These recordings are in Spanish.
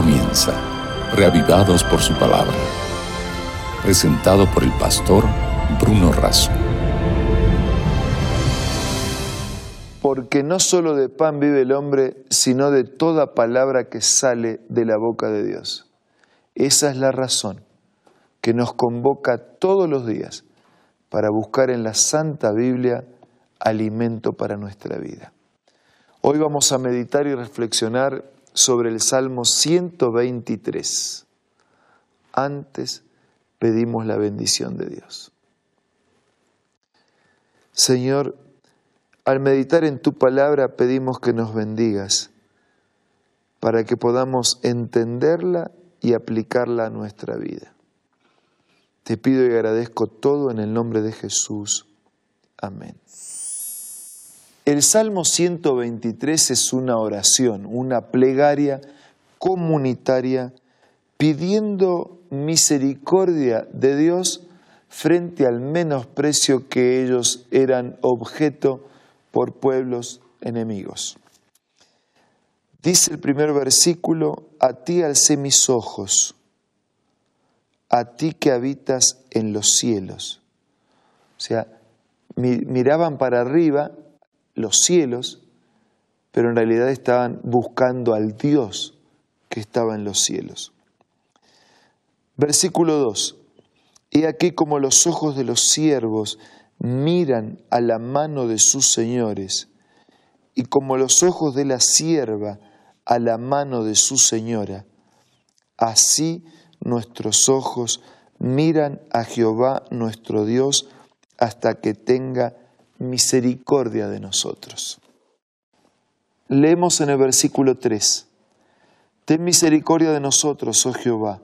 comienza, reavivados por su palabra. Presentado por el pastor Bruno Razo. Porque no solo de pan vive el hombre, sino de toda palabra que sale de la boca de Dios. Esa es la razón que nos convoca todos los días para buscar en la Santa Biblia alimento para nuestra vida. Hoy vamos a meditar y reflexionar sobre el Salmo 123. Antes pedimos la bendición de Dios. Señor, al meditar en tu palabra pedimos que nos bendigas para que podamos entenderla y aplicarla a nuestra vida. Te pido y agradezco todo en el nombre de Jesús. Amén. El Salmo 123 es una oración, una plegaria comunitaria pidiendo misericordia de Dios frente al menosprecio que ellos eran objeto por pueblos enemigos. Dice el primer versículo, a ti alcé mis ojos, a ti que habitas en los cielos. O sea, miraban para arriba los cielos, pero en realidad estaban buscando al Dios que estaba en los cielos. Versículo 2. He aquí como los ojos de los siervos miran a la mano de sus señores, y como los ojos de la sierva a la mano de su señora, así nuestros ojos miran a Jehová nuestro Dios hasta que tenga misericordia de nosotros. Leemos en el versículo 3, Ten misericordia de nosotros, oh Jehová,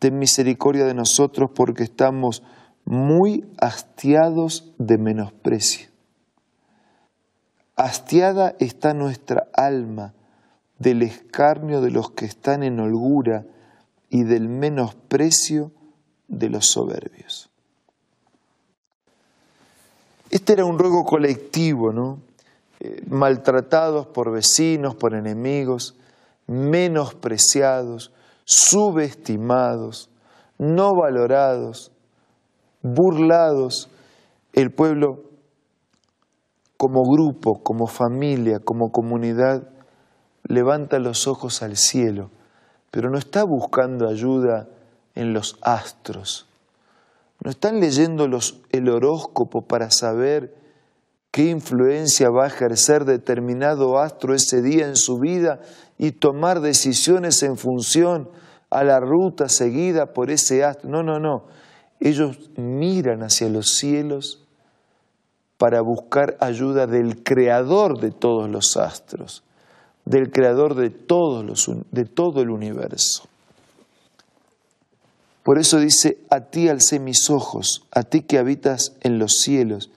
ten misericordia de nosotros porque estamos muy hastiados de menosprecio. Hastiada está nuestra alma del escarnio de los que están en holgura y del menosprecio de los soberbios. Este era un ruego colectivo, ¿no? Eh, maltratados por vecinos, por enemigos, menospreciados, subestimados, no valorados, burlados. El pueblo como grupo, como familia, como comunidad, levanta los ojos al cielo, pero no está buscando ayuda en los astros, no están leyendo los, el horóscopo para saber qué influencia va a ejercer determinado astro ese día en su vida y tomar decisiones en función a la ruta seguida por ese astro. No, no, no. Ellos miran hacia los cielos para buscar ayuda del creador de todos los astros, del creador de, todos los, de todo el universo. Por eso dice, a ti alcé mis ojos, a ti que habitas en los cielos.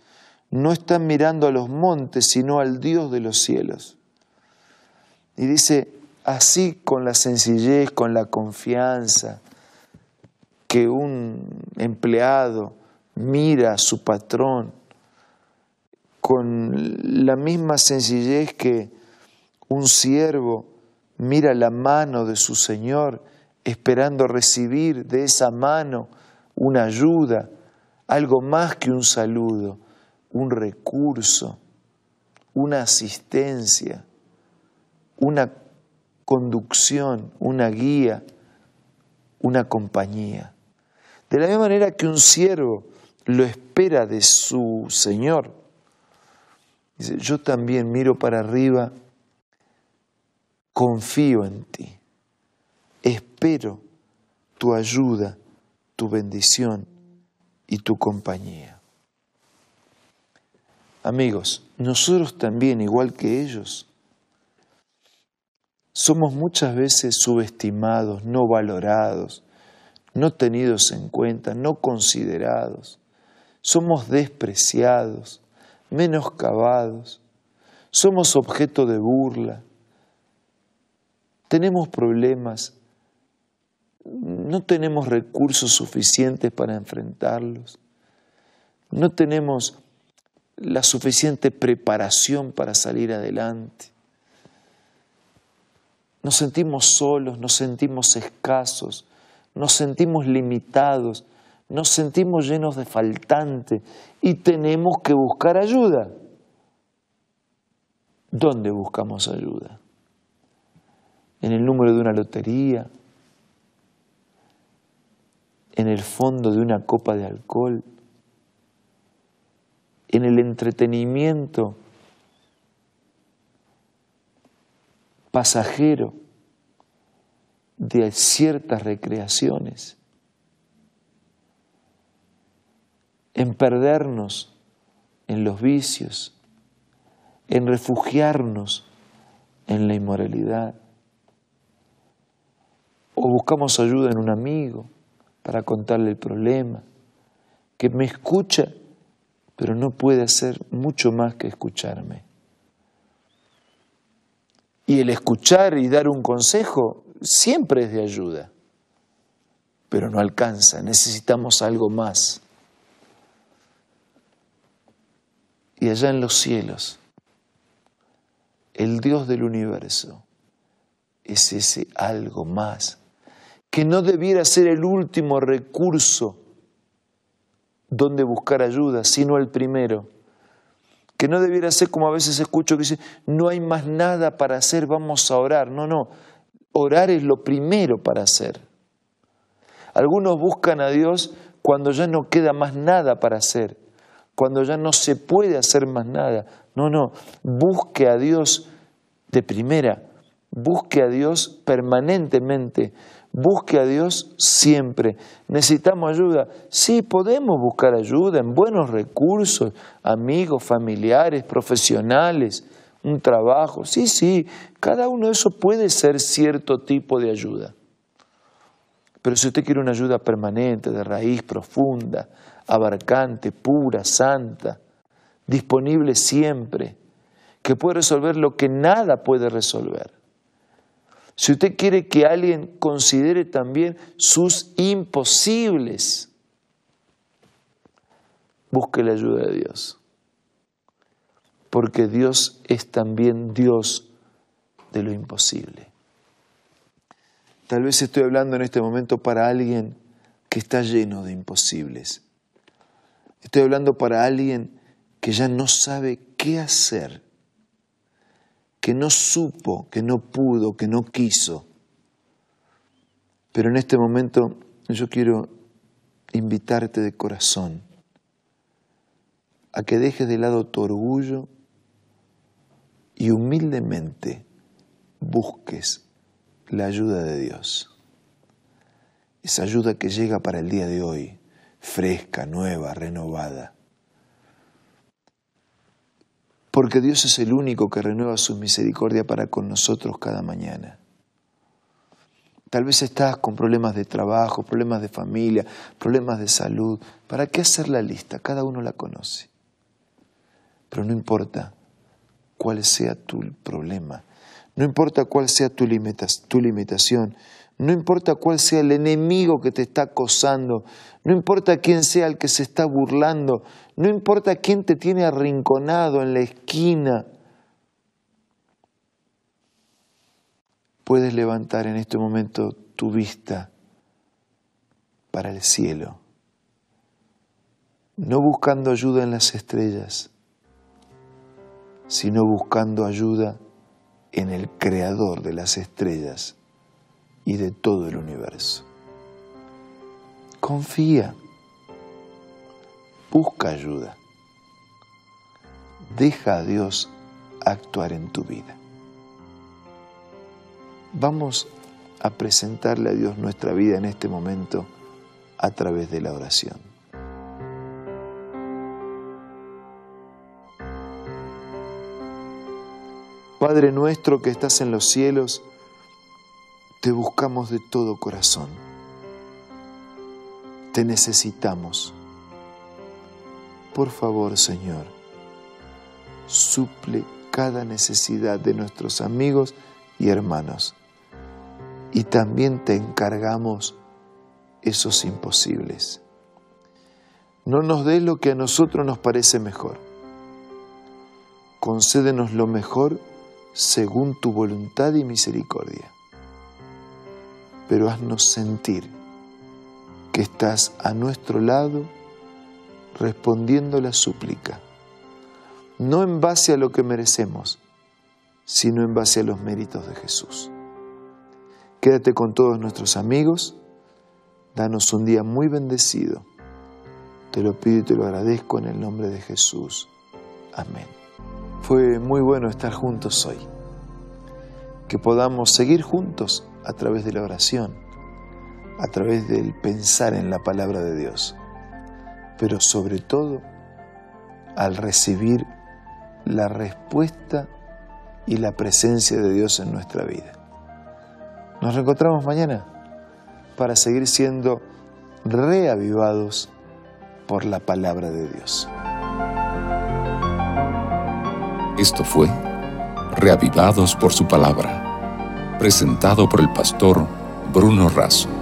No están mirando a los montes, sino al Dios de los cielos. Y dice, así con la sencillez, con la confianza que un empleado mira a su patrón, con la misma sencillez que un siervo mira la mano de su Señor, esperando recibir de esa mano una ayuda, algo más que un saludo, un recurso, una asistencia, una conducción, una guía, una compañía. De la misma manera que un siervo lo espera de su Señor. Dice, yo también miro para arriba, confío en ti espero tu ayuda, tu bendición y tu compañía. Amigos, nosotros también, igual que ellos, somos muchas veces subestimados, no valorados, no tenidos en cuenta, no considerados. Somos despreciados, menoscabados, somos objeto de burla, tenemos problemas no tenemos recursos suficientes para enfrentarlos, no tenemos la suficiente preparación para salir adelante. Nos sentimos solos, nos sentimos escasos, nos sentimos limitados, nos sentimos llenos de faltante y tenemos que buscar ayuda. ¿Dónde buscamos ayuda? ¿En el número de una lotería? ¿En el fondo de una copa de alcohol? ¿En el entretenimiento pasajero de ciertas recreaciones? ¿En perdernos en los vicios? en refugiarnos en la inmoralidad. O buscamos ayuda en un amigo para contarle el problema, que me escucha, pero no puede hacer mucho más que escucharme. Y el escuchar y dar un consejo siempre es de ayuda, pero no alcanza, necesitamos algo más. Y allá en los cielos, el Dios del universo es ese algo más, que no debiera ser el último recurso donde buscar ayuda, sino el primero. Que no debiera ser como a veces escucho que dice, no hay más nada para hacer, vamos a orar. No, no, orar es lo primero para hacer. Algunos buscan a Dios cuando ya no queda más nada para hacer, cuando ya no se puede hacer más nada. No, no, busque a Dios de primera, busque a Dios permanentemente, busque a Dios siempre. ¿Necesitamos ayuda? Sí, podemos buscar ayuda en buenos recursos, amigos, familiares, profesionales, un trabajo. Sí, sí, cada uno de esos puede ser cierto tipo de ayuda. Pero si usted quiere una ayuda permanente, de raíz profunda, abarcante, pura, santa, disponible siempre, que puede resolver lo que nada puede resolver. Si usted quiere que alguien considere también sus imposibles, busque la ayuda de Dios. Porque Dios es también Dios de lo imposible. Tal vez estoy hablando en este momento para alguien que está lleno de imposibles. Estoy hablando para alguien que ya no sabe qué hacer, que no supo, que no pudo, que no quiso. Pero en este momento yo quiero invitarte de corazón a que dejes de lado tu orgullo y humildemente busques la ayuda de Dios. Esa ayuda que llega para el día de hoy, fresca, nueva, renovada. Porque Dios es el único que renueva su misericordia para con nosotros cada mañana. Tal vez estás con problemas de trabajo, problemas de familia, problemas de salud. ¿Para qué hacer la lista? Cada uno la conoce. Pero no importa cuál sea tu problema, no importa cuál sea tu, limitación, no importa cuál sea el enemigo que te está acosando, no importa quién sea el que se está burlando, no importa quién te tiene arrinconado en la esquina, puedes levantar en este momento tu vista para el cielo, no buscando ayuda en las estrellas, sino buscando ayuda en el creador de las estrellas y de todo el universo. Confía, busca ayuda, deja a Dios actuar en tu vida. Vamos a presentarle a Dios nuestra vida en este momento a través de la oración. Padre nuestro que estás en los cielos, te buscamos de todo corazón. Te necesitamos. Por favor, Señor, suple cada necesidad de nuestros amigos y hermanos. Y también te encargamos esos imposibles. No nos des lo que a nosotros nos parece mejor. Concédenos lo mejor según tu voluntad y misericordia. Pero haznos sentir que estás a nuestro lado respondiendo la súplica, no en base a lo que merecemos, sino en base a los méritos de Jesús. Quédate con todos nuestros amigos, danos un día muy bendecido. Te lo pido y te lo agradezco en el nombre de Jesús. Amén. Fue muy bueno estar juntos hoy. Que podamos seguir juntos a través de la oración, a través del pensar en la palabra de Dios, pero sobre todo al recibir la respuesta y la presencia de Dios en nuestra vida. Nos reencontramos mañana para seguir siendo reavivados por la palabra de Dios. Esto fue Reavivados por su palabra, presentado por el pastor Bruno Razo.